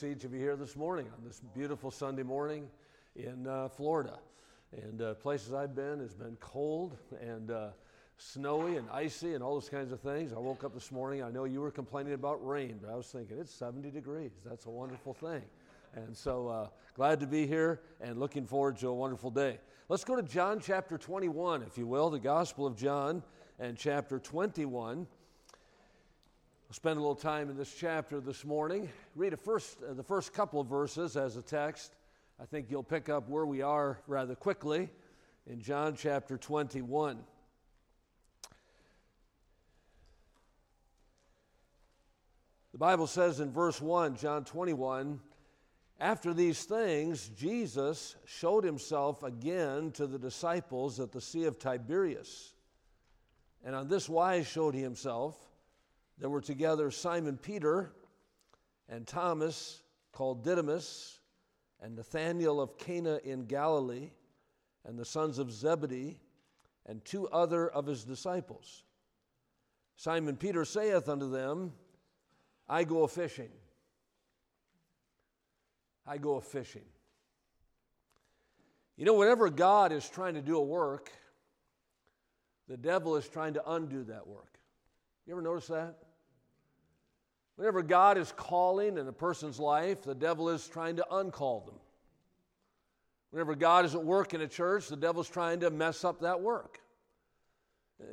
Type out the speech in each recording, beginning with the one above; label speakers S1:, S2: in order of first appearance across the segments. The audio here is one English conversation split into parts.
S1: to each of you here this morning on this beautiful Sunday morning in uh, Florida. And uh, places I've been has been cold and uh, snowy and icy and all those kinds of things. I woke up this morning. I know you were complaining about rain, but I was thinking it's 70 degrees. That's a wonderful thing. And so uh, glad to be here and looking forward to a wonderful day. Let's go to John chapter 21, if you will, the Gospel of John and chapter 21. We'll spend a little time in this chapter this morning. Read first, uh, the first couple of verses as a text. I think you'll pick up where we are rather quickly in John chapter 21. The Bible says in verse 1, John 21, after these things, Jesus showed himself again to the disciples at the Sea of Tiberias. And on this wise showed he himself there were together Simon Peter and Thomas, called Didymus, and Nathanael of Cana in Galilee, and the sons of Zebedee, and two other of his disciples. Simon Peter saith unto them, I go a fishing. I go a fishing. You know, whenever God is trying to do a work, the devil is trying to undo that work. You ever notice that? Whenever God is calling in a person's life, the devil is trying to uncall them. Whenever God is at work in a church, the devil's trying to mess up that work.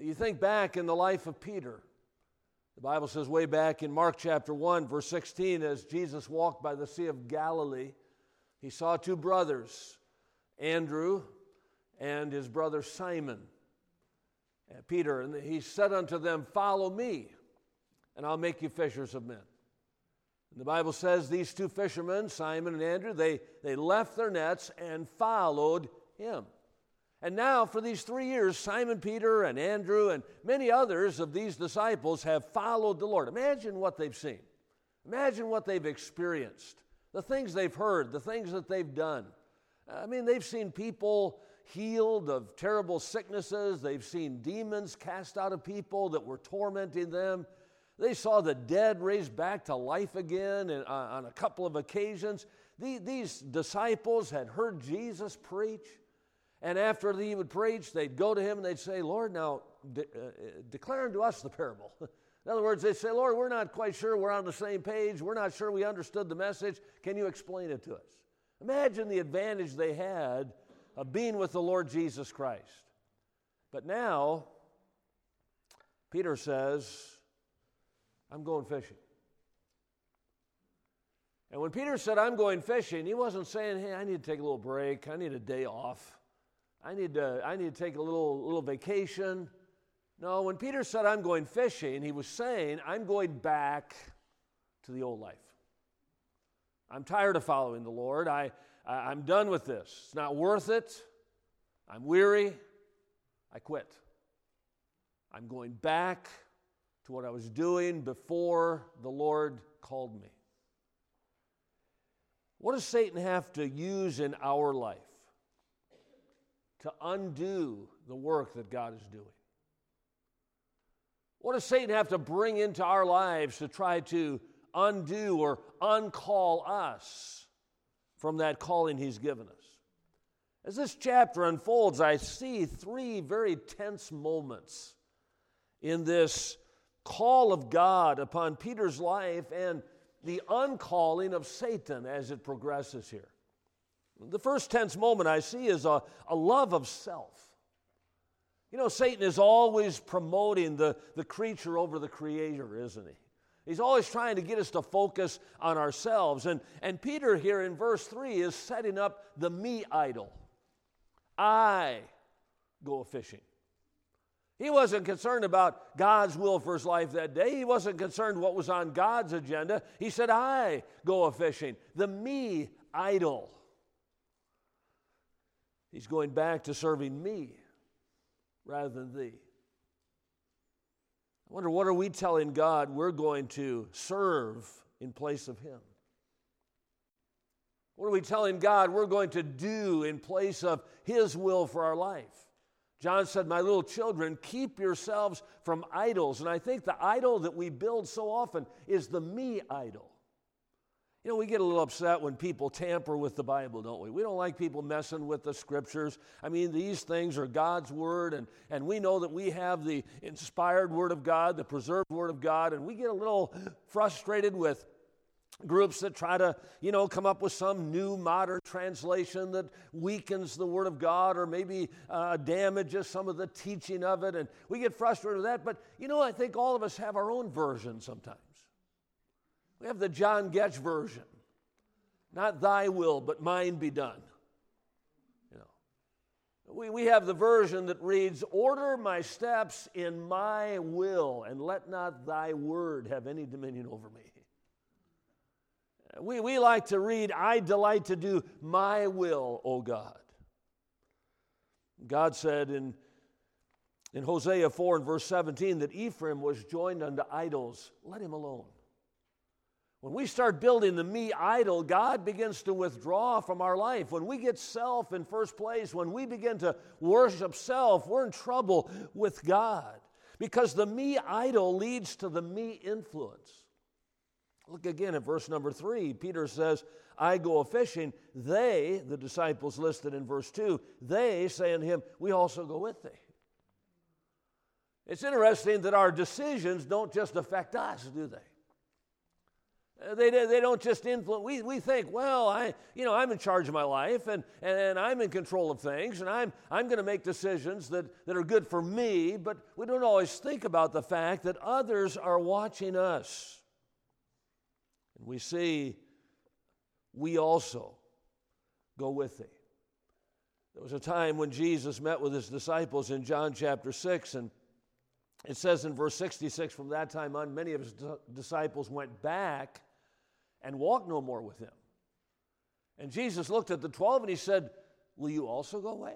S1: You think back in the life of Peter. The Bible says, way back in Mark chapter 1, verse 16, as Jesus walked by the Sea of Galilee, he saw two brothers, Andrew and his brother Simon. Peter, and he said unto them, Follow me and I'll make you fishers of men. And the Bible says these two fishermen, Simon and Andrew, they, they left their nets and followed him. And now, for these three years, Simon Peter and Andrew and many others of these disciples have followed the Lord. Imagine what they've seen. Imagine what they've experienced, the things they've heard, the things that they've done. I mean, they've seen people healed of terrible sicknesses, they've seen demons cast out of people that were tormenting them. They saw the dead raised back to life again on a couple of occasions. The, these disciples had heard Jesus preach. And after he would preach, they'd go to him and they'd say, Lord, now de- uh, declare unto us the parable. In other words, they say, Lord, we're not quite sure we're on the same page. We're not sure we understood the message. Can you explain it to us? Imagine the advantage they had of being with the Lord Jesus Christ. But now, Peter says, I'm going fishing. And when Peter said, I'm going fishing, he wasn't saying, hey, I need to take a little break. I need a day off. I need to, I need to take a little, little vacation. No, when Peter said, I'm going fishing, he was saying, I'm going back to the old life. I'm tired of following the Lord. I, I, am done with this. It's not worth it. I'm weary. I quit. I'm going back to what I was doing before the Lord called me. What does Satan have to use in our life to undo the work that God is doing? What does Satan have to bring into our lives to try to undo or uncall us from that calling he's given us? As this chapter unfolds, I see three very tense moments in this call of God upon Peter's life and the uncalling of Satan as it progresses here. The first tense moment I see is a, a love of self. You know, Satan is always promoting the, the creature over the creator, isn't he? He's always trying to get us to focus on ourselves. And, and Peter here in verse 3 is setting up the me idol. I go fishing. He wasn't concerned about God's will for his life that day. He wasn't concerned what was on God's agenda. He said, I go a fishing. The me idol. He's going back to serving me rather than thee. I wonder what are we telling God we're going to serve in place of him? What are we telling God we're going to do in place of his will for our life? John said, My little children, keep yourselves from idols. And I think the idol that we build so often is the me idol. You know, we get a little upset when people tamper with the Bible, don't we? We don't like people messing with the scriptures. I mean, these things are God's word, and, and we know that we have the inspired word of God, the preserved word of God, and we get a little frustrated with groups that try to, you know, come up with some new modern translation that weakens the Word of God or maybe uh, damages some of the teaching of it. And we get frustrated with that. But, you know, I think all of us have our own version sometimes. We have the John Goetsch version. Not thy will, but mine be done. You know. We, we have the version that reads, Order my steps in my will, and let not thy word have any dominion over me. We, we like to read, I delight to do my will, O God. God said in, in Hosea 4 and verse 17 that Ephraim was joined unto idols. Let him alone. When we start building the me idol, God begins to withdraw from our life. When we get self in first place, when we begin to worship self, we're in trouble with God because the me idol leads to the me influence. Look again at verse number three. Peter says, I go a fishing. They, the disciples listed in verse two, they say unto him, We also go with thee. It's interesting that our decisions don't just affect us, do they? Uh, they, they don't just influence. We, we think, well, I, you know, I'm in charge of my life and, and I'm in control of things and I'm, I'm going to make decisions that, that are good for me, but we don't always think about the fact that others are watching us. And we see, we also go with thee. There was a time when Jesus met with his disciples in John chapter 6, and it says in verse 66 from that time on, many of his disciples went back and walked no more with him. And Jesus looked at the 12 and he said, Will you also go away?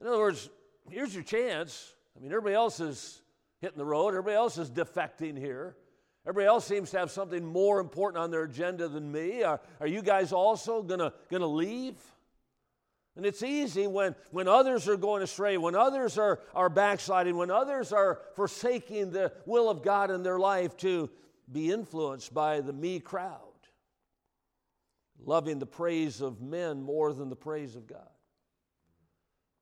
S1: In other words, here's your chance. I mean, everybody else is hitting the road, everybody else is defecting here. Everybody else seems to have something more important on their agenda than me. Are, are you guys also going to leave? And it's easy when, when others are going astray, when others are, are backsliding, when others are forsaking the will of God in their life to be influenced by the me crowd, loving the praise of men more than the praise of God.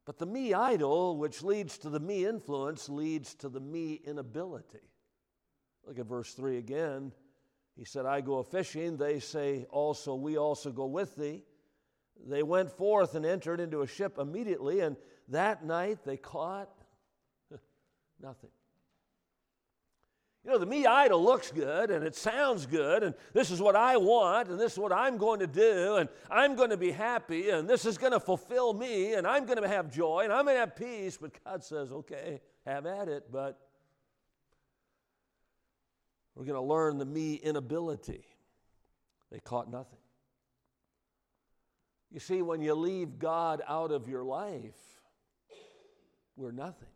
S1: But the me idol, which leads to the me influence, leads to the me inability. Look at verse 3 again. He said, I go a fishing. They say also, We also go with thee. They went forth and entered into a ship immediately, and that night they caught nothing. You know, the me idol looks good and it sounds good, and this is what I want, and this is what I'm going to do, and I'm going to be happy, and this is going to fulfill me, and I'm going to have joy, and I'm going to have peace. But God says, okay, have at it, but we're going to learn the me inability. They caught nothing. You see, when you leave God out of your life, we're nothing.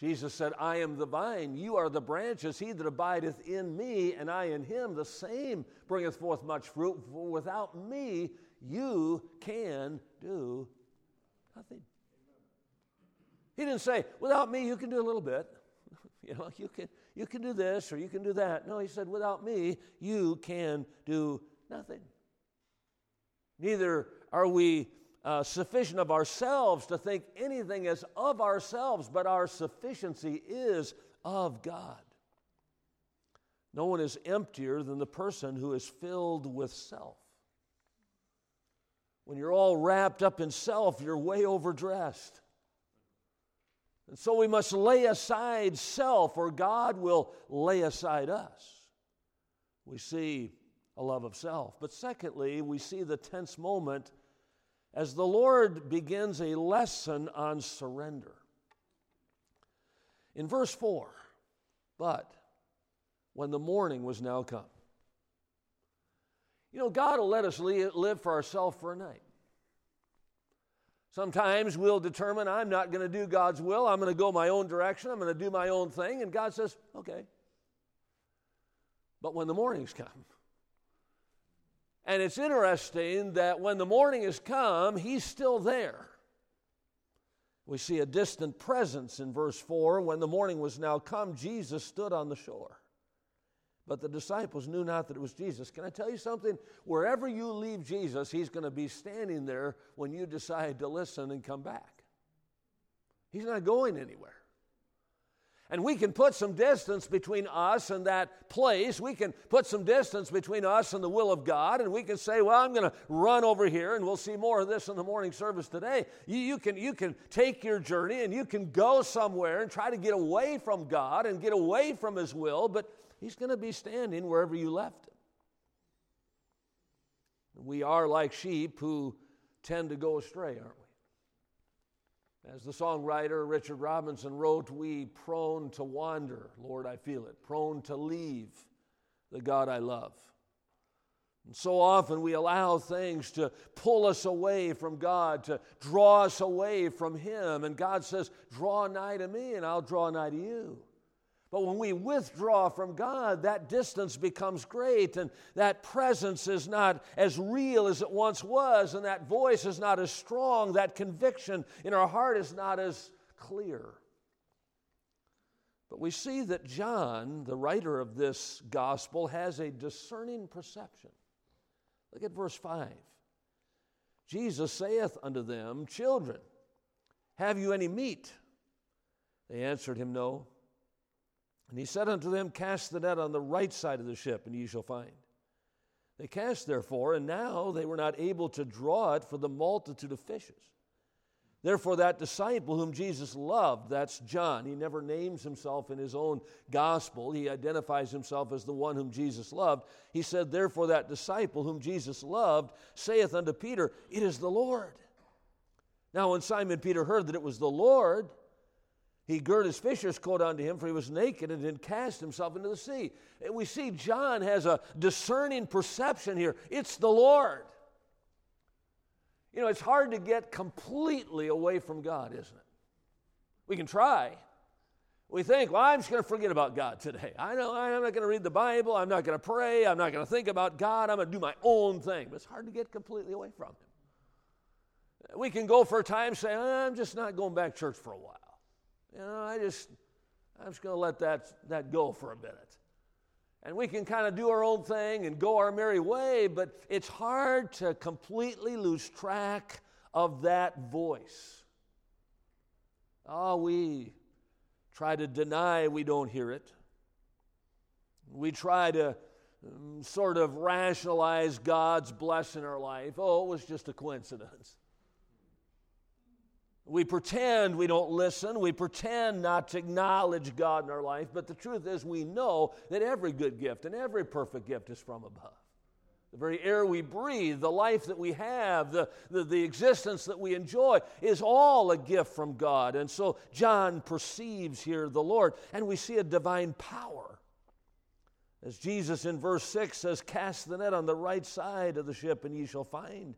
S1: Jesus said, I am the vine, you are the branches. He that abideth in me, and I in him, the same bringeth forth much fruit. For without me, you can do nothing. He didn't say, without me, you can do a little bit. you know, you can, you can do this or you can do that. No, he said, without me, you can do nothing. Neither are we uh, sufficient of ourselves to think anything is of ourselves, but our sufficiency is of God. No one is emptier than the person who is filled with self. When you're all wrapped up in self, you're way overdressed. And so we must lay aside self, or God will lay aside us. We see a love of self. But secondly, we see the tense moment as the Lord begins a lesson on surrender. In verse 4, but when the morning was now come. You know, God will let us live for ourselves for a night. Sometimes we'll determine I'm not going to do God's will. I'm going to go my own direction. I'm going to do my own thing. And God says, okay. But when the morning's come, and it's interesting that when the morning has come, He's still there. We see a distant presence in verse 4. When the morning was now come, Jesus stood on the shore. But the disciples knew not that it was Jesus. Can I tell you something? Wherever you leave Jesus, he's going to be standing there when you decide to listen and come back. He's not going anywhere. And we can put some distance between us and that place. We can put some distance between us and the will of God. And we can say, well, I'm going to run over here, and we'll see more of this in the morning service today. You, you, can, you can take your journey and you can go somewhere and try to get away from God and get away from His will, but He's going to be standing wherever you left Him. We are like sheep who tend to go astray, aren't we? As the songwriter Richard Robinson wrote, we prone to wander, Lord, I feel it, prone to leave the God I love. And so often we allow things to pull us away from God, to draw us away from Him. And God says, Draw nigh to me, and I'll draw nigh to you. But when we withdraw from God, that distance becomes great, and that presence is not as real as it once was, and that voice is not as strong, that conviction in our heart is not as clear. But we see that John, the writer of this gospel, has a discerning perception. Look at verse 5. Jesus saith unto them, Children, have you any meat? They answered him, No. And he said unto them, Cast the net on the right side of the ship, and ye shall find. They cast therefore, and now they were not able to draw it for the multitude of fishes. Therefore, that disciple whom Jesus loved, that's John, he never names himself in his own gospel. He identifies himself as the one whom Jesus loved. He said, Therefore, that disciple whom Jesus loved saith unto Peter, It is the Lord. Now, when Simon Peter heard that it was the Lord, he girt his fisher's coat unto him, for he was naked, and did cast himself into the sea. And we see John has a discerning perception here. It's the Lord. You know, it's hard to get completely away from God, isn't it? We can try. We think, well, I'm just going to forget about God today. I know I'm not going to read the Bible. I'm not going to pray. I'm not going to think about God. I'm going to do my own thing. But it's hard to get completely away from Him. We can go for a time say, I'm just not going back to church for a while. You know, I just, I'm just going to let that, that go for a minute. And we can kind of do our own thing and go our merry way, but it's hard to completely lose track of that voice. Oh, we try to deny we don't hear it. We try to um, sort of rationalize God's blessing in our life. Oh, it was just a coincidence. We pretend we don't listen. We pretend not to acknowledge God in our life. But the truth is, we know that every good gift and every perfect gift is from above. The very air we breathe, the life that we have, the, the, the, existence that we enjoy is all a gift from God. And so John perceives here the Lord, and we see a divine power. As Jesus in verse 6 says, Cast the net on the right side of the ship, and ye shall find.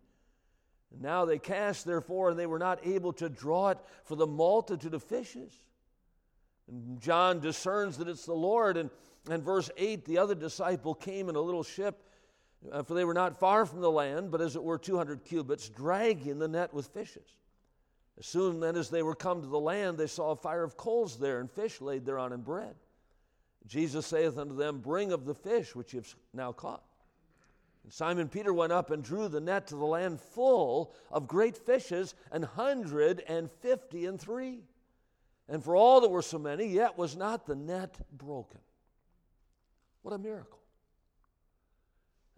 S1: And now they cast, therefore, and they were not able to draw it for the multitude of fishes. And John discerns that it's the Lord. And, and verse 8 the other disciple came in a little ship, uh, for they were not far from the land, but as it were 200 cubits, dragging the net with fishes. As soon then as they were come to the land, they saw a fire of coals there, and fish laid thereon, and bread. Jesus saith unto them, Bring of the fish which ye have now caught. And Simon Peter went up and drew the net to the land full of great fishes, an hundred and fifty and three. And for all that were so many, yet was not the net broken. What a miracle.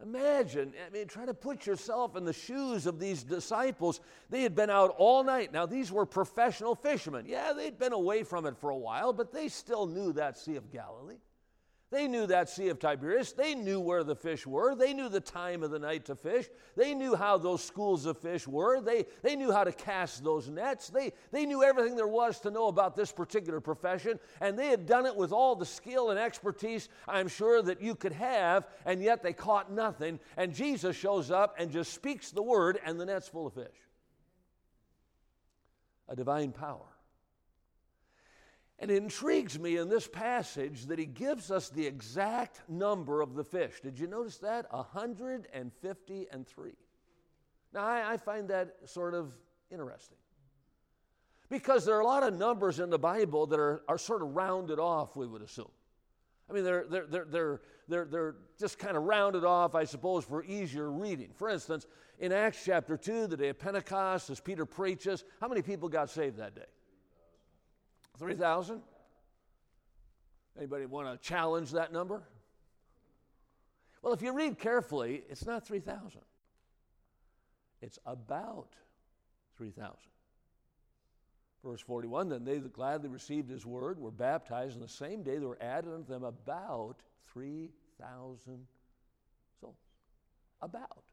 S1: Imagine, I mean, try to put yourself in the shoes of these disciples. They had been out all night. Now, these were professional fishermen. Yeah, they'd been away from it for a while, but they still knew that Sea of Galilee. They knew that Sea of Tiberias. They knew where the fish were. They knew the time of the night to fish. They knew how those schools of fish were. They, they knew how to cast those nets. They, they knew everything there was to know about this particular profession. And they had done it with all the skill and expertise, I'm sure, that you could have. And yet they caught nothing. And Jesus shows up and just speaks the word, and the net's full of fish. A divine power. And it intrigues me in this passage that he gives us the exact number of the fish. Did you notice that? 150 and three. Now, I, I find that sort of interesting. Because there are a lot of numbers in the Bible that are, are sort of rounded off, we would assume. I mean, they're, they're, they're, they're, they're, they're just kind of rounded off, I suppose, for easier reading. For instance, in Acts chapter 2, the day of Pentecost, as Peter preaches, how many people got saved that day? 3,000? Anybody want to challenge that number? Well, if you read carefully, it's not 3,000. It's about 3,000. Verse 41 Then they that gladly received his word were baptized, and the same day there were added unto them about 3,000 souls. About.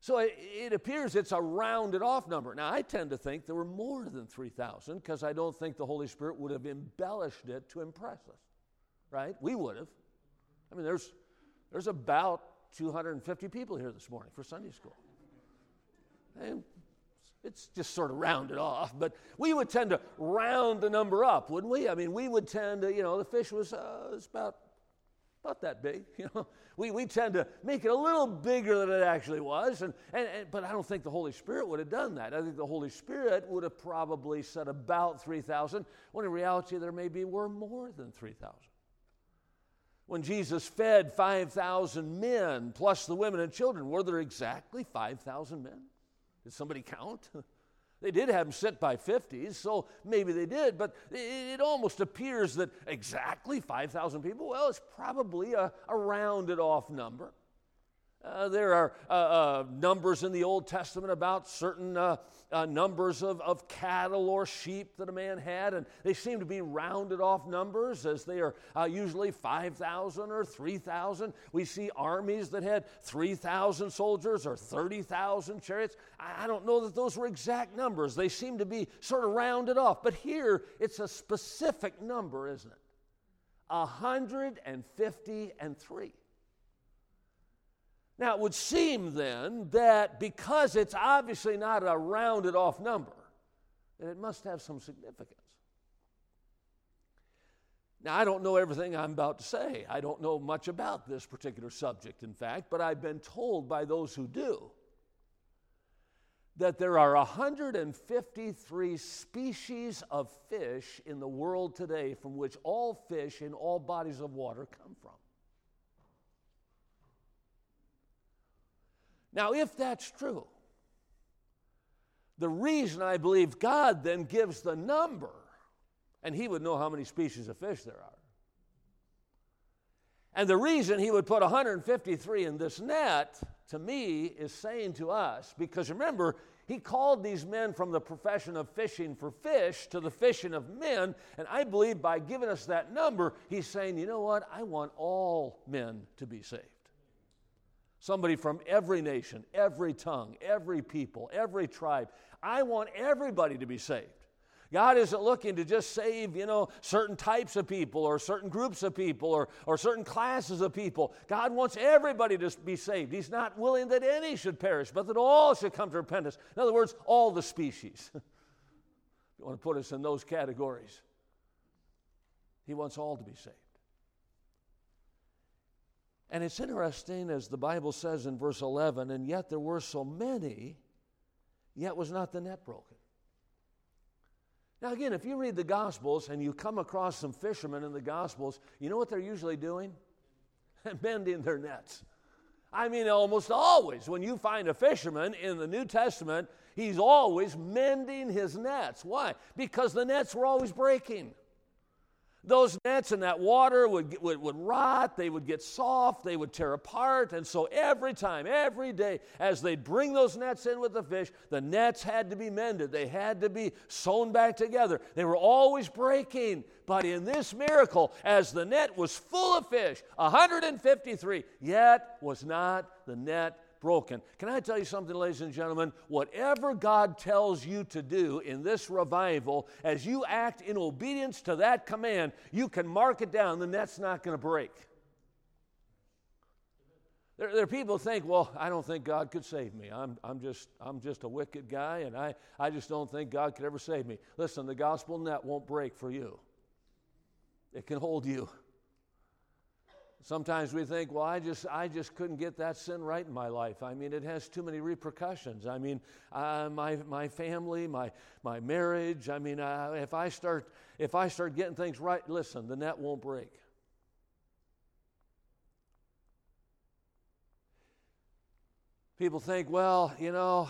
S1: So it, it, appears it's a rounded off number. Now, I tend to think there were more than 3,000 because I don't think the Holy Spirit would have embellished it to impress us, right? We would have. I mean, there's, there's about 250 people here this morning for Sunday school. And it's just sort of rounded off, but we would tend to round the number up, wouldn't we? I mean, we would tend to, you know, the fish was, uh, was about, about that big, you know. We, we tend to make it a little bigger than it actually was, and, and, and, but I don't think the Holy Spirit would have done that. I think the Holy Spirit would have probably said about 3,000, when in reality there maybe were more than 3,000. When Jesus fed 5,000 men, plus the women and children, were there exactly 5,000 men? Did somebody count? They did have them sit by 50s, so maybe they did, but it, almost appears that exactly 5,000 people, well, it's probably a, a rounded off number. Uh, there are uh, uh, numbers in the Old Testament about certain uh, uh, numbers of, of cattle or sheep that a man had, and they seem to be rounded off numbers as they are usually 5,000 or 3,000. We see armies that had 3,000 soldiers or 30,000 chariots. I, I don't know that those were exact numbers. They seem to be sort of rounded off, but here it's a specific number, isn't it? 153. Now, it would seem then that because it's obviously not a rounded off number, that it must have some significance. Now, I don't know everything I'm about to say. I don't know much about this particular subject, in fact, but I've been told by those who do that there are 153 species of fish in the world today from which all fish in all bodies of water come from. Now, if that's true, the reason I believe God then gives the number, and He would know how many species of fish there are. And the reason He would put 153 in this net, to me, is saying to us, because remember, He called these men from the profession of fishing for fish to the fishing of men, and I believe by giving us that number, He's saying, you know what? I want all men to be saved. Somebody from every nation, every tongue, every people, every tribe. I want everybody to be saved. God isn't looking to just save, you know, certain types of people or certain groups of people or, or certain classes of people. God wants everybody to be saved. He's not willing that any should perish, but that all should come to repentance. In other words, all the species. you want to put us in those categories. He wants all to be saved. And it's interesting, as the Bible says in verse 11, and yet there were so many, yet was not the net broken. Now, again, if you read the Gospels and you come across some fishermen in the Gospels, you know what they're usually doing? Mending their nets. I mean, almost always, when you find a fisherman in the New Testament, he's always mending his nets. Why? Because the nets were always breaking. Those nets and that water would, would, would rot, they would get soft, they would tear apart. And so every time, every day, as they'd bring those nets in with the fish, the nets had to be mended. They had to be sewn back together. They were always breaking. But in this miracle, as the net was full of fish, 153, yet was not the net broken. Can I tell you something, ladies and gentlemen? Whatever God tells you to do in this revival, as you act in obedience to that command, you can mark it down, the net's not going to break. There, there, are people think, well, I don't think God could save me. I'm, I'm, just, I'm just a wicked guy, and I, I just don't think God could ever save me. Listen, the gospel net won't break for you, it can hold you. Sometimes we think, well, I just, I just couldn't get that sin right in my life. I mean, it has too many repercussions. I mean, uh, my, my family, my, my marriage. I mean, uh, if, I start, if I start getting things right, listen, the net won't break. People think, well, you know,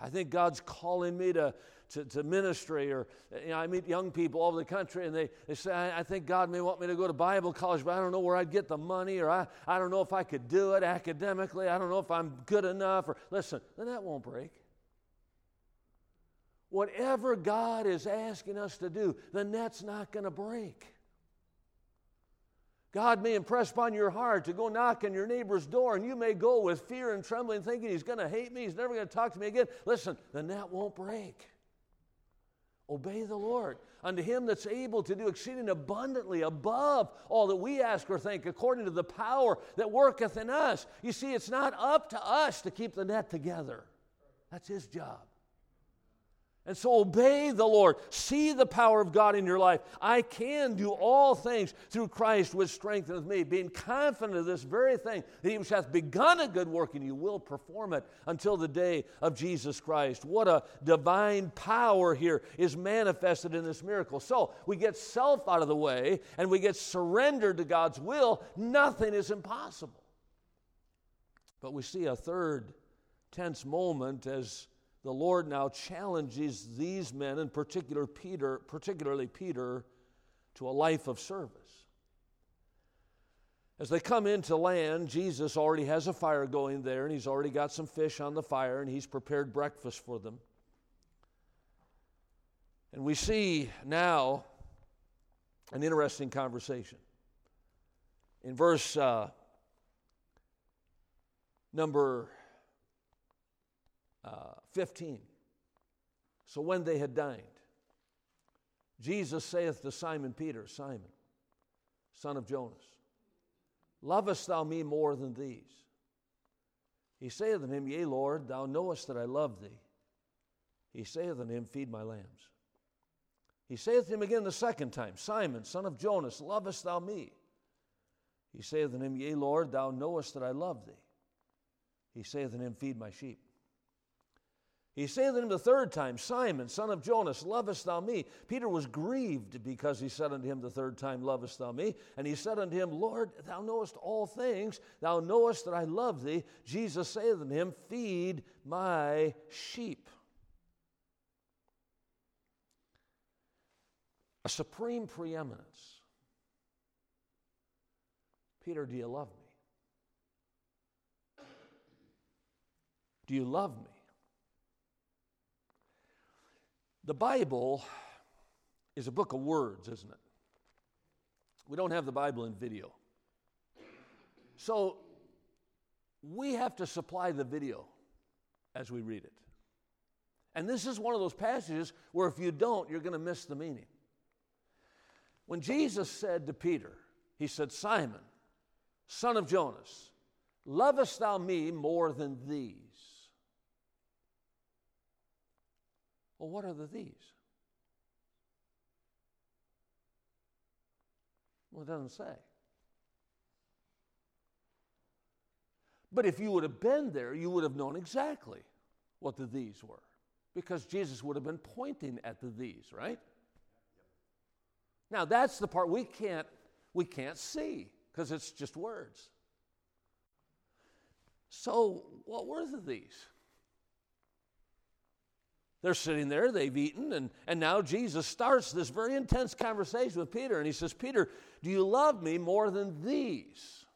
S1: I think God's calling me to, to, to ministry. Or, you know, I meet young people all over the country and they, they say, I, I, think God may want me to go to Bible college, but I don't know where I'd get the money, or I, I don't know if I could do it academically. I don't know if I'm good enough. Or listen, then that won't break. Whatever God is asking us to do, the net's not going to break. God may impress upon your heart to go knock on your neighbor's door, and you may go with fear and trembling, thinking he's going to hate me, he's never going to talk to me again. Listen, the net won't break. Obey the Lord. Unto him that's able to do exceeding abundantly above all that we ask or think, according to the power that worketh in us. You see, it's not up to us to keep the net together, that's his job. And so obey the Lord. See the power of God in your life. I can do all things through Christ which strengtheneth me, being confident of this very thing, that he which hath begun a good work in you will perform it until the day of Jesus Christ. What a divine power here is manifested in this miracle. So we get self out of the way and we get surrendered to God's will. Nothing is impossible. But we see a third tense moment as the Lord now challenges these men, in particular Peter, particularly Peter, to a life of service. As they come into land, Jesus already has a fire going there, and he's already got some fish on the fire, and he's prepared breakfast for them. And we see now an interesting conversation. In verse uh, number uh, 15. So when they had dined, Jesus saith to Simon Peter, Simon, son of Jonas, lovest thou me more than these? He saith unto him, Yea, Lord, thou knowest that I love thee. He saith unto him, Feed my lambs. He saith to him again the second time, Simon, son of Jonas, lovest thou me? He saith unto him, Yea, Lord, thou knowest that I love thee. He saith unto him, Feed my sheep. He saith unto him the third time, Simon, son of Jonas, lovest thou me? Peter was grieved because he said unto him the third time, Lovest thou me? And he said unto him, Lord, thou knowest all things. Thou knowest that I love thee. Jesus saith unto him, Feed my sheep. A supreme preeminence. Peter, do you love me? Do you love me? The Bible is a book of words, isn't it? We don't have the Bible in video. So we have to supply the video as we read it. And this is one of those passages where if you don't, you're going to miss the meaning. When Jesus said to Peter, He said, Simon, son of Jonas, lovest thou me more than these? Well, what are the these? Well, it doesn't say. But if you would have been there, you would have known exactly what the these were. Because Jesus would have been pointing at the these, right? Now that's the part we can't we can't see because it's just words. So what were the these? They're sitting there, they've eaten, and, and now Jesus starts this very intense conversation with Peter, and he says, Peter, do you love me more than these?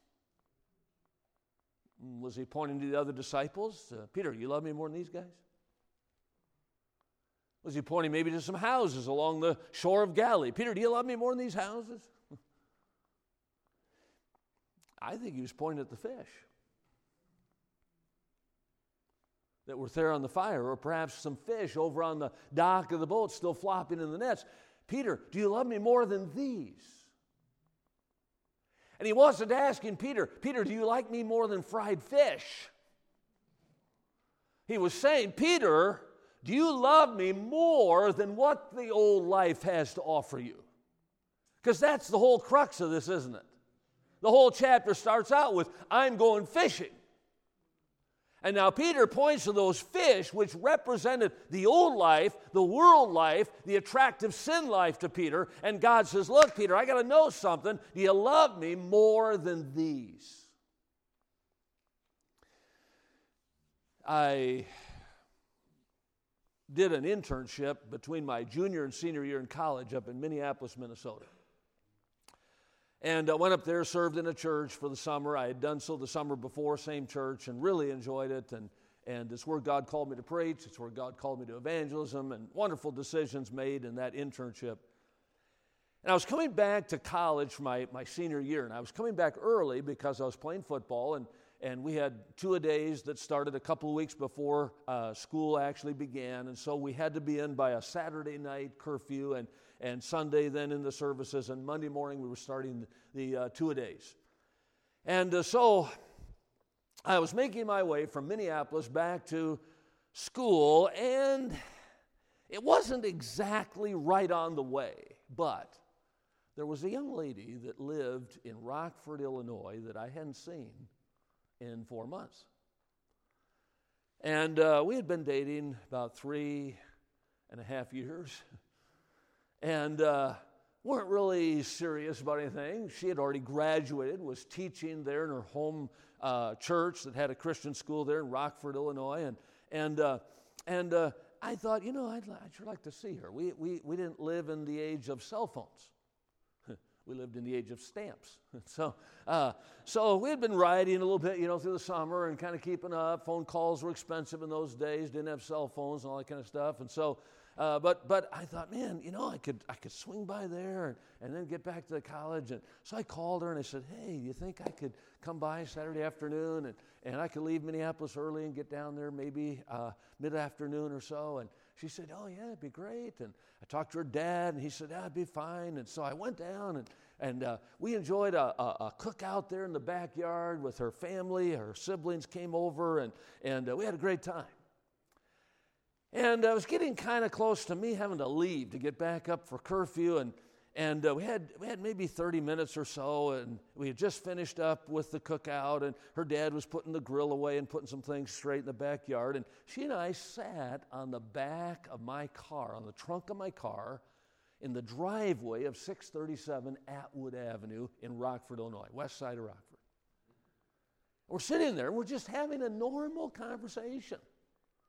S1: Was he pointing to the other disciples? Uh, Peter, you love me more than these guys? Was he pointing maybe to some houses along the shore of Galilee? Peter, do you love me more than these houses? I think he was pointing at the fish that were there on the fire, or perhaps some fish over on the dock of the boat still flopping in the nets. Peter, do you love me more than these? And he wasn't asking Peter, Peter, do you like me more than fried fish? He was saying, Peter, do you love me more than what the old life has to offer you? Because that's the whole crux of this, isn't it? The whole chapter starts out with, I'm going fishing. And now Peter points to those fish which represented the old life, the world life, the attractive sin life to Peter. And God says, Look, Peter, I got to know something. Do you love me more than these? I did an internship between my junior and senior year in college up in Minneapolis, Minnesota. And I went up there, served in a church for the summer. I had done so the summer before, same church, and really enjoyed it. And, and it's where God called me to preach, it's where God called me to evangelism, and wonderful decisions made in that internship. And I was coming back to college for my, my senior year, and I was coming back early because I was playing football, and and we had two a days that started a couple of weeks before uh, school actually began and so we had to be in by a saturday night curfew and, and sunday then in the services and monday morning we were starting the uh, two a days and uh, so i was making my way from minneapolis back to school and it wasn't exactly right on the way but there was a young lady that lived in rockford illinois that i hadn't seen in four months. And uh, we had been dating about three and a half years and uh, weren't really serious about anything. She had already graduated, was teaching there in her home uh, church that had a Christian school there in Rockford, Illinois. And, and, uh, and uh, I thought, you know, I'd, I'd sure like to see her. We, we, we didn't live in the age of cell phones we lived in the age of stamps. so, uh, so we had been riding a little bit, you know, through the summer and kind of keeping up. Phone calls were expensive in those days, didn't have cell phones and all that kind of stuff. And so, uh, but, but I thought, man, you know, I could, I could swing by there and, and then get back to the college. And so I called her and I said, hey, you think I could come by Saturday afternoon and, and I could leave Minneapolis early and get down there maybe uh, mid afternoon or so? And she said, oh, yeah, it'd be great. And I talked to her dad, and he said, That'd be fine. And so I went down, and, and uh, we enjoyed a, a, a, cookout there in the backyard with her family. Her siblings came over, and, and uh, we had a great time. And I was getting kind of close to me having to leave to get back up for curfew, and and uh, we, had, we had maybe 30 minutes or so, and we had just finished up with the cookout, and her dad was putting the grill away and putting some things straight in the backyard. And she and I sat on the back of my car, on the trunk of my car, in the driveway of 637 Atwood Avenue in Rockford, Illinois, west side of Rockford. We're sitting there, we're just having a normal conversation.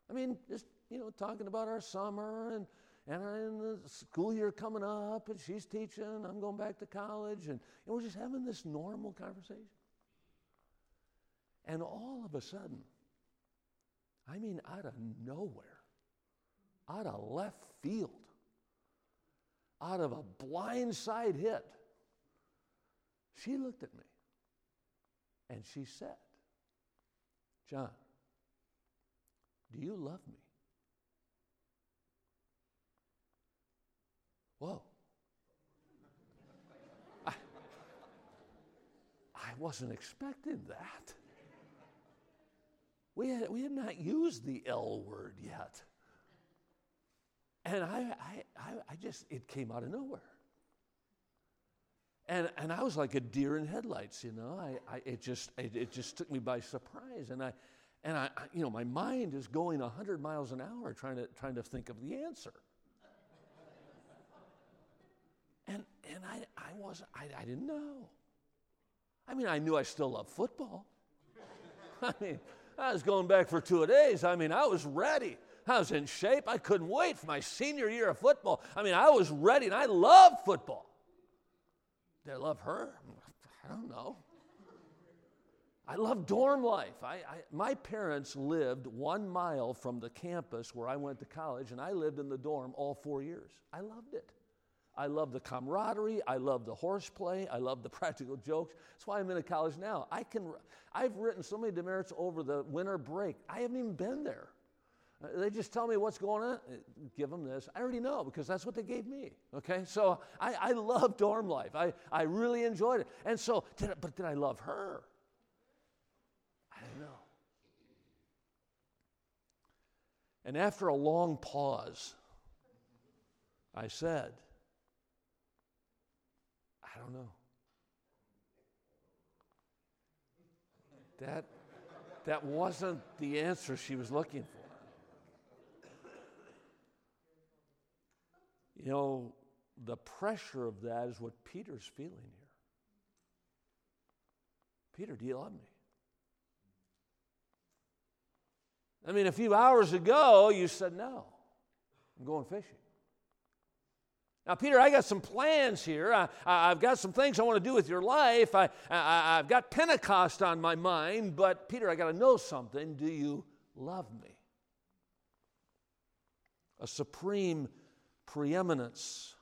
S1: I mean, just, you know, talking about our summer and and in the school year coming up, and she's teaching, I'm going back to college, and, and we're just having this normal conversation. And all of a sudden, I mean, out of nowhere, out of left field, out of a blindside hit, she looked at me and she said, John, do you love me? Whoa. I, wasn't expecting that. We had, we had not used the L word yet. And I, I, I, just, it came out of nowhere. And, and I was like a deer in headlights, you know. I, I, it, just, it, it just took me by surprise. And, I, and I, you know, my mind is going 100 miles an hour trying to, trying to think of the answer. And, and I, I wasn't, I, I didn't know. I mean, I knew I still loved football. I mean, I was going back for two days. I mean, I was ready. I was in shape. I couldn't wait for my senior year of football. I mean, I was ready and I loved football. Did I love her? I don't know. I love dorm life. I, I, my parents lived one mile from the campus where I went to college, and I lived in the dorm all four years. I loved it. I love the camaraderie. I love the horseplay. I love the practical jokes. That's why I'm in a college now. I can, I've written so many demerits over the winter break. I haven't even been there. Uh, they just tell me what's going on. Uh, give them this. I already know because that's what they gave me. Okay, so I, I love dorm life. I, I really enjoyed it. And so, did I, but did I love her? I don't know. And after a long pause, I said, I don't know. That, that wasn't the answer she was looking for. You know, the pressure of that is what Peter's feeling here. Peter, do you love me? I mean, a few hours ago, you said, No, I'm going fishing. Now, Peter, I got some plans here. I, have got some things I want to do with your life. I, I, I've got Pentecost on my mind, but Peter, I got to know something. Do you love me? A supreme preeminence.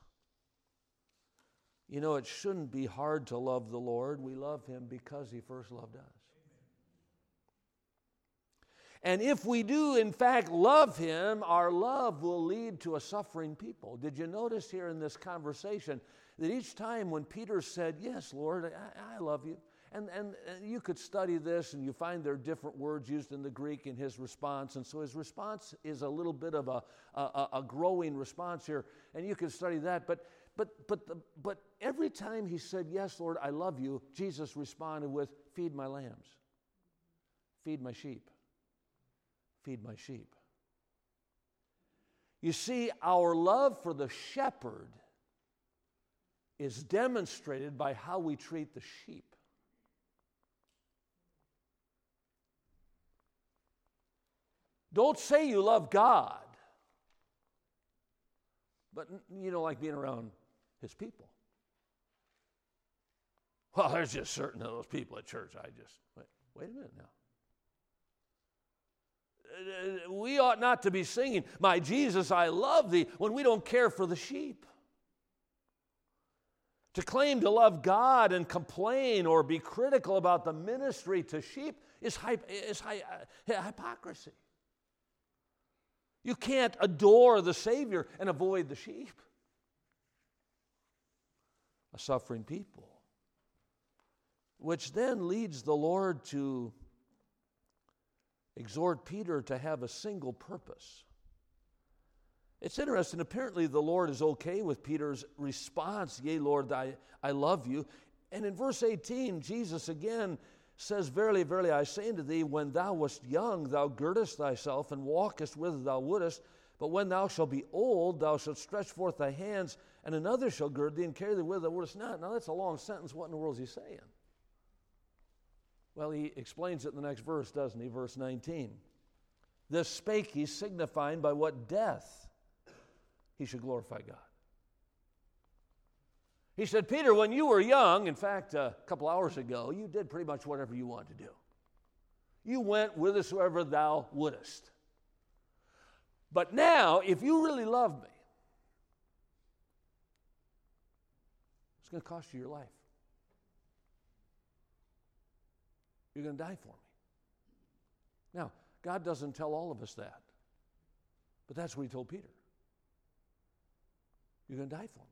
S1: You know, it shouldn't be hard to love the Lord. We love him because he first loved us. And if we do, in fact, love him, our love will lead to a suffering people. Did you notice here in this conversation that each time when Peter said, Yes, Lord, I, I love you, and, and, and, you could study this and you find there are different words used in the Greek in his response. And so his response is a little bit of a, a, a growing response here. And you could study that. But, but, but, the, but every time he said, Yes, Lord, I love you, Jesus responded with, Feed my lambs, feed my sheep feed my sheep. You see, our love for the shepherd is demonstrated by how we treat the sheep. Don't say you love God, but you don't like being around his people. Well, there's just certain of those people at church. I just, wait, wait a minute now we ought not to be singing, My Jesus, I love thee, when we don't care for the sheep. To claim to love God and complain or be critical about the ministry to sheep is, is uh, hypocrisy. You can't adore the Savior and avoid the sheep. A suffering people. Which then leads the Lord to exhort Peter to have a single purpose. It's interesting. Apparently, the Lord is okay with Peter's response, Yea, Lord, I, I love you. And in verse 18, Jesus again says, Verily, verily, I say unto thee, when thou wast young, thou girdest thyself and walkest whither thou wouldest. But when thou shalt be old, thou shalt stretch forth thy hands, and another shall gird thee and carry thee whither thou wouldest not. Now, that's a long sentence. What in the world is he saying? Well, he explains it in the next verse, doesn't he? Verse 19. This spake he, signifying by what death he should glorify God. He said, Peter, when you were young, in fact, a couple hours ago, you did pretty much whatever you wanted to do. You went whithersoever thou wouldest. But now, if you really love me, it's going to cost you your life. You're going to die for me. Now, God doesn't tell all of us that, but that's what He told Peter. You're going to die for me.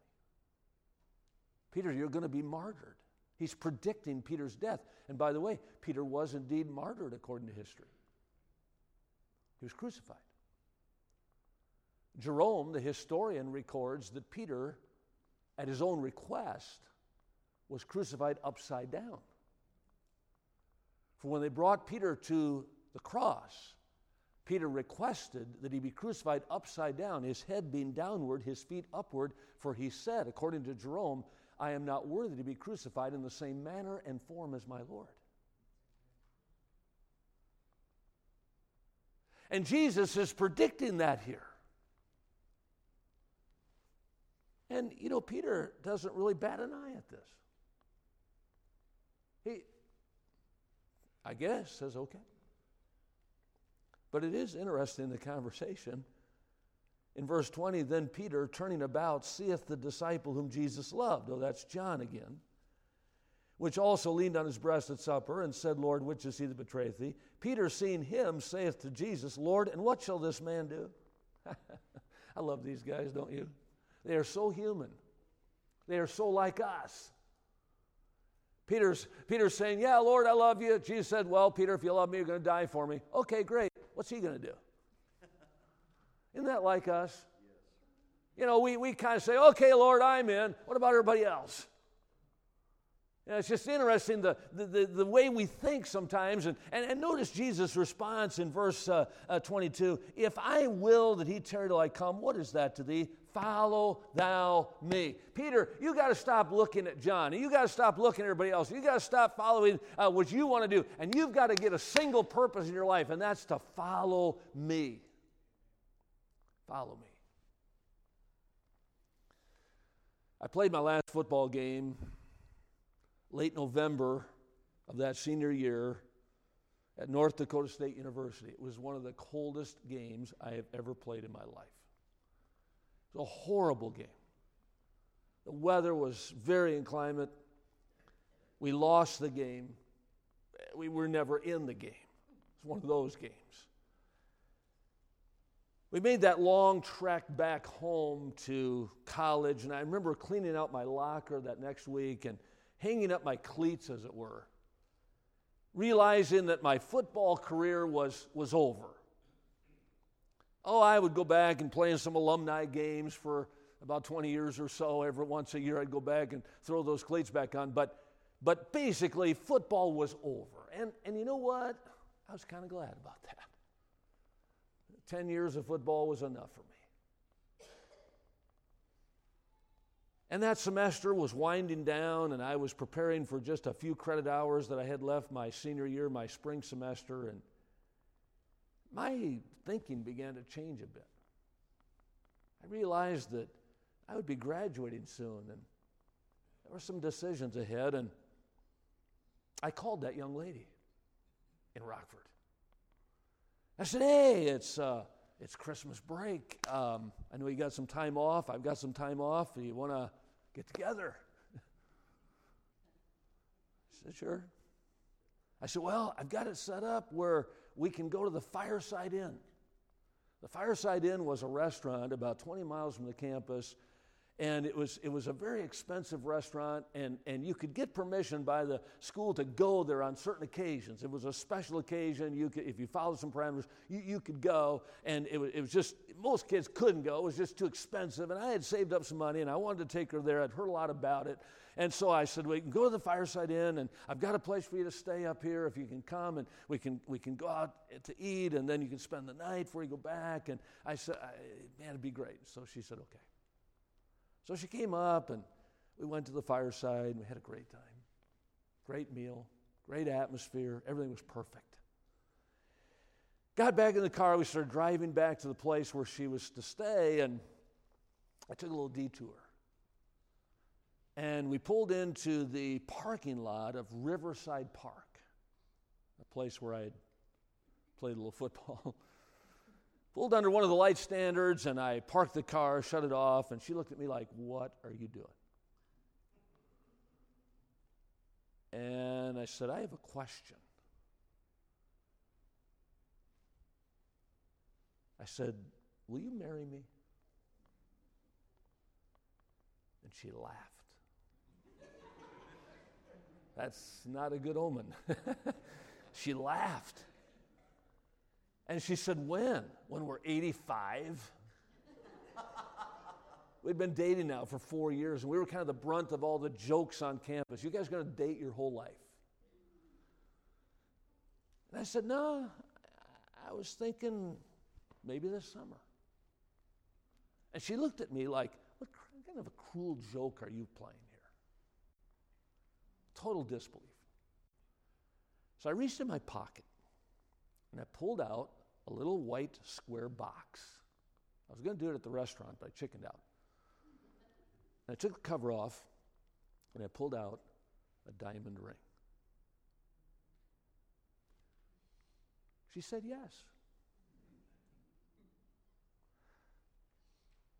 S1: Peter, you're going to be martyred. He's predicting Peter's death. And by the way, Peter was indeed martyred according to history. He was crucified. Jerome, the historian, records that Peter, at his own request, was crucified upside down. For when they brought Peter to the cross, Peter requested that he be crucified upside down, his head being downward, his feet upward, for he said, according to Jerome, I am not worthy to be crucified in the same manner and form as my Lord. And Jesus is predicting that here. And, you know, Peter doesn't really bat an eye at this. He, I guess, says, okay. But it is interesting, the conversation. In verse 20, then Peter, turning about, seeth the disciple whom Jesus loved. Oh, that's John again. Which also leaned on his breast at supper and said, Lord, which is he that betrayeth thee? Peter, seeing him, saith to Jesus, Lord, and what shall this man do? I love these guys, don't you? They are so human. They are so like us. Peter's, Peter's saying, Yeah, Lord, I love you. Jesus said, Well, Peter, if you love me, you're going to die for me. Okay, great. What's he going to do? Isn't that like us? You know, we, we kind of say, Okay, Lord, I'm in. What about everybody else? You know, it's just interesting the, the, the, the, way we think sometimes. And, and, and notice Jesus' response in verse uh, uh, 22 If I will that he tarry till I come, what is that to thee? Follow thou me. Peter, you got to stop looking at John. And You got to stop looking at everybody else. You got to stop following uh, what you want to do. And you've got to get a single purpose in your life, and that's to follow me. Follow me. I played my last football game late November of that senior year at North Dakota State University. It was one of the coldest games I have ever played in my life. It was a horrible game. The weather was very inclement. We lost the game. We were never in the game. It's one of those games. We made that long trek back home to college, and I remember cleaning out my locker that next week and hanging up my cleats, as it were, realizing that my football career was, was over. Oh, I would go back and play in some alumni games for about 20 years or so. Every once a year, I'd go back and throw those cleats back on. But, but basically, football was over. And, and you know what? I was kind of glad about that. 10 years of football was enough for me. And that semester was winding down, and I was preparing for just a few credit hours that I had left my senior year, my spring semester, and my thinking began to change a bit. I realized that I would be graduating soon, and there were some decisions ahead, and I called that young lady in Rockford. I said, "Hey, it's uh, it's Christmas break. Um, I know you got some time off. I've got some time off. Do you want to get together. she said, Sure. I said, Well, I've got it set up where we can go to the Fireside Inn. The Fireside Inn was a restaurant about 20 miles from the campus and it was, it was a very expensive restaurant, and, and you could get permission by the school to go there on certain occasions. It was a special occasion. You could, if you followed some parameters, you, you could go, and it was, it was just, most kids couldn't go. It was just too expensive, and I had saved up some money, and I wanted to take her there. I'd heard a lot about it, and so I said, we can go to the Fireside Inn, and I've got a place for you to stay up here if you can come, and we can, we can go out to eat, and then you can spend the night before you go back. And I said, man, it'd be great. So she said, okay. So she came up and we went to the fireside and we had a great time. Great meal, great atmosphere, everything was perfect. Got back in the car, we started driving back to the place where she was to stay, and I took a little detour. And we pulled into the parking lot of Riverside Park, a place where I had played a little football. pulled under one of the light standards and I parked the car, shut it off, and she looked at me like, What are you doing? And I said, I have a question. I said, Will you marry me? And she laughed. That's not a good omen. she laughed. And she said, When? When we're 85? We'd been dating now for four years, and we were kind of the brunt of all the jokes on campus. You guys are going to date your whole life? And I said, No, I was thinking maybe this summer. And she looked at me like, What kind of a cruel joke are you playing here? Total disbelief. So I reached in my pocket and I pulled out a little white square box. I was going to do it at the restaurant, but I chickened out. And I took the cover off and I pulled out a diamond ring. She said yes.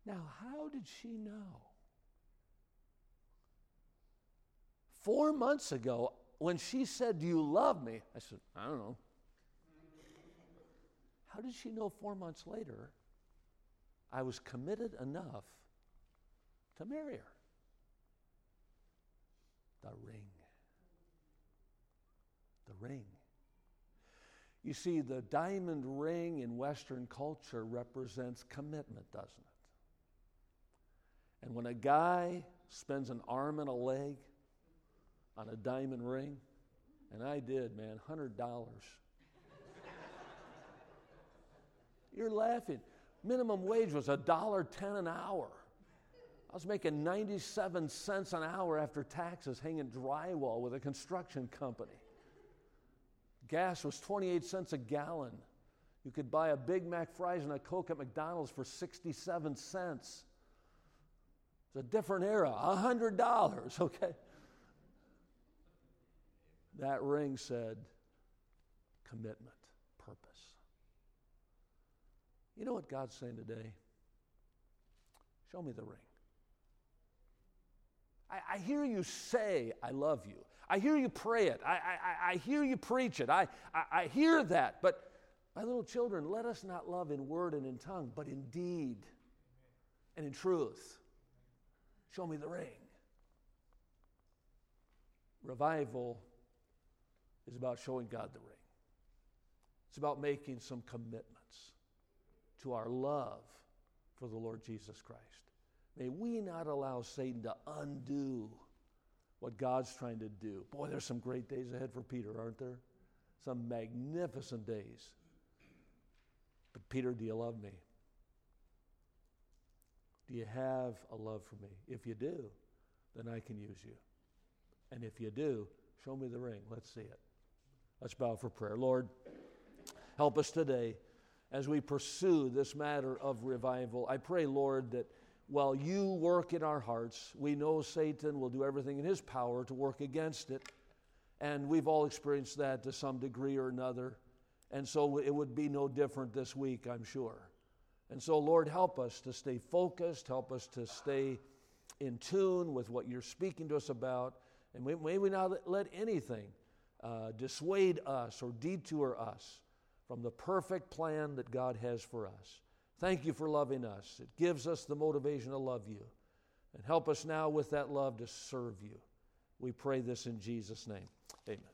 S1: Now, how did she know? Four months ago, when she said, Do you love me? I said, I don't know. How did she know four months later I was committed enough to marry her? The ring. The ring. You see, the diamond ring in Western culture represents commitment, doesn't it? And when a guy spends an arm and a leg on a diamond ring? And I did, man, $100. You're laughing. Minimum wage was a dollar ten an hour. I was making 97 cents an hour after taxes hanging drywall with a construction company. Gas was 28 cents a gallon. You could buy a Big Mac fries and a Coke at McDonald's for 67 cents. It's a different era, $100, okay? That ring said commitment. You know what God's saying today? Show me the ring. I, I hear you say, I love you. I hear you pray it. I, I, I hear you preach it. I, I, I hear that. But, my little children, let us not love in word and in tongue, but in deed and in truth. Show me the ring. Revival is about showing God the ring. It's about making some commitments to our love for the Lord Jesus Christ. May we not allow Satan to undo what God's trying to do. Boy, there's some great days ahead for Peter, aren't there? Some magnificent days. But, Peter, do you love me? Do you have a love for me? If you do, then I can use you. And if you do, show me the ring. Let's see it. Let's bow for prayer. Lord, help us today as we pursue this matter of revival. I pray, Lord, that while you work in our hearts, we know Satan will do everything in his power to work against it. And we've all experienced that to some degree or another. And so it would be no different this week, I'm sure. And so, Lord, help us to stay focused, help us to stay in tune with what you're speaking to us about. And may we not let anything uh, dissuade us or detour us from the perfect plan that God has for us. Thank you for loving us. It gives us the motivation to love you. And help us now with that love to serve you. We pray this in Jesus' name. Amen.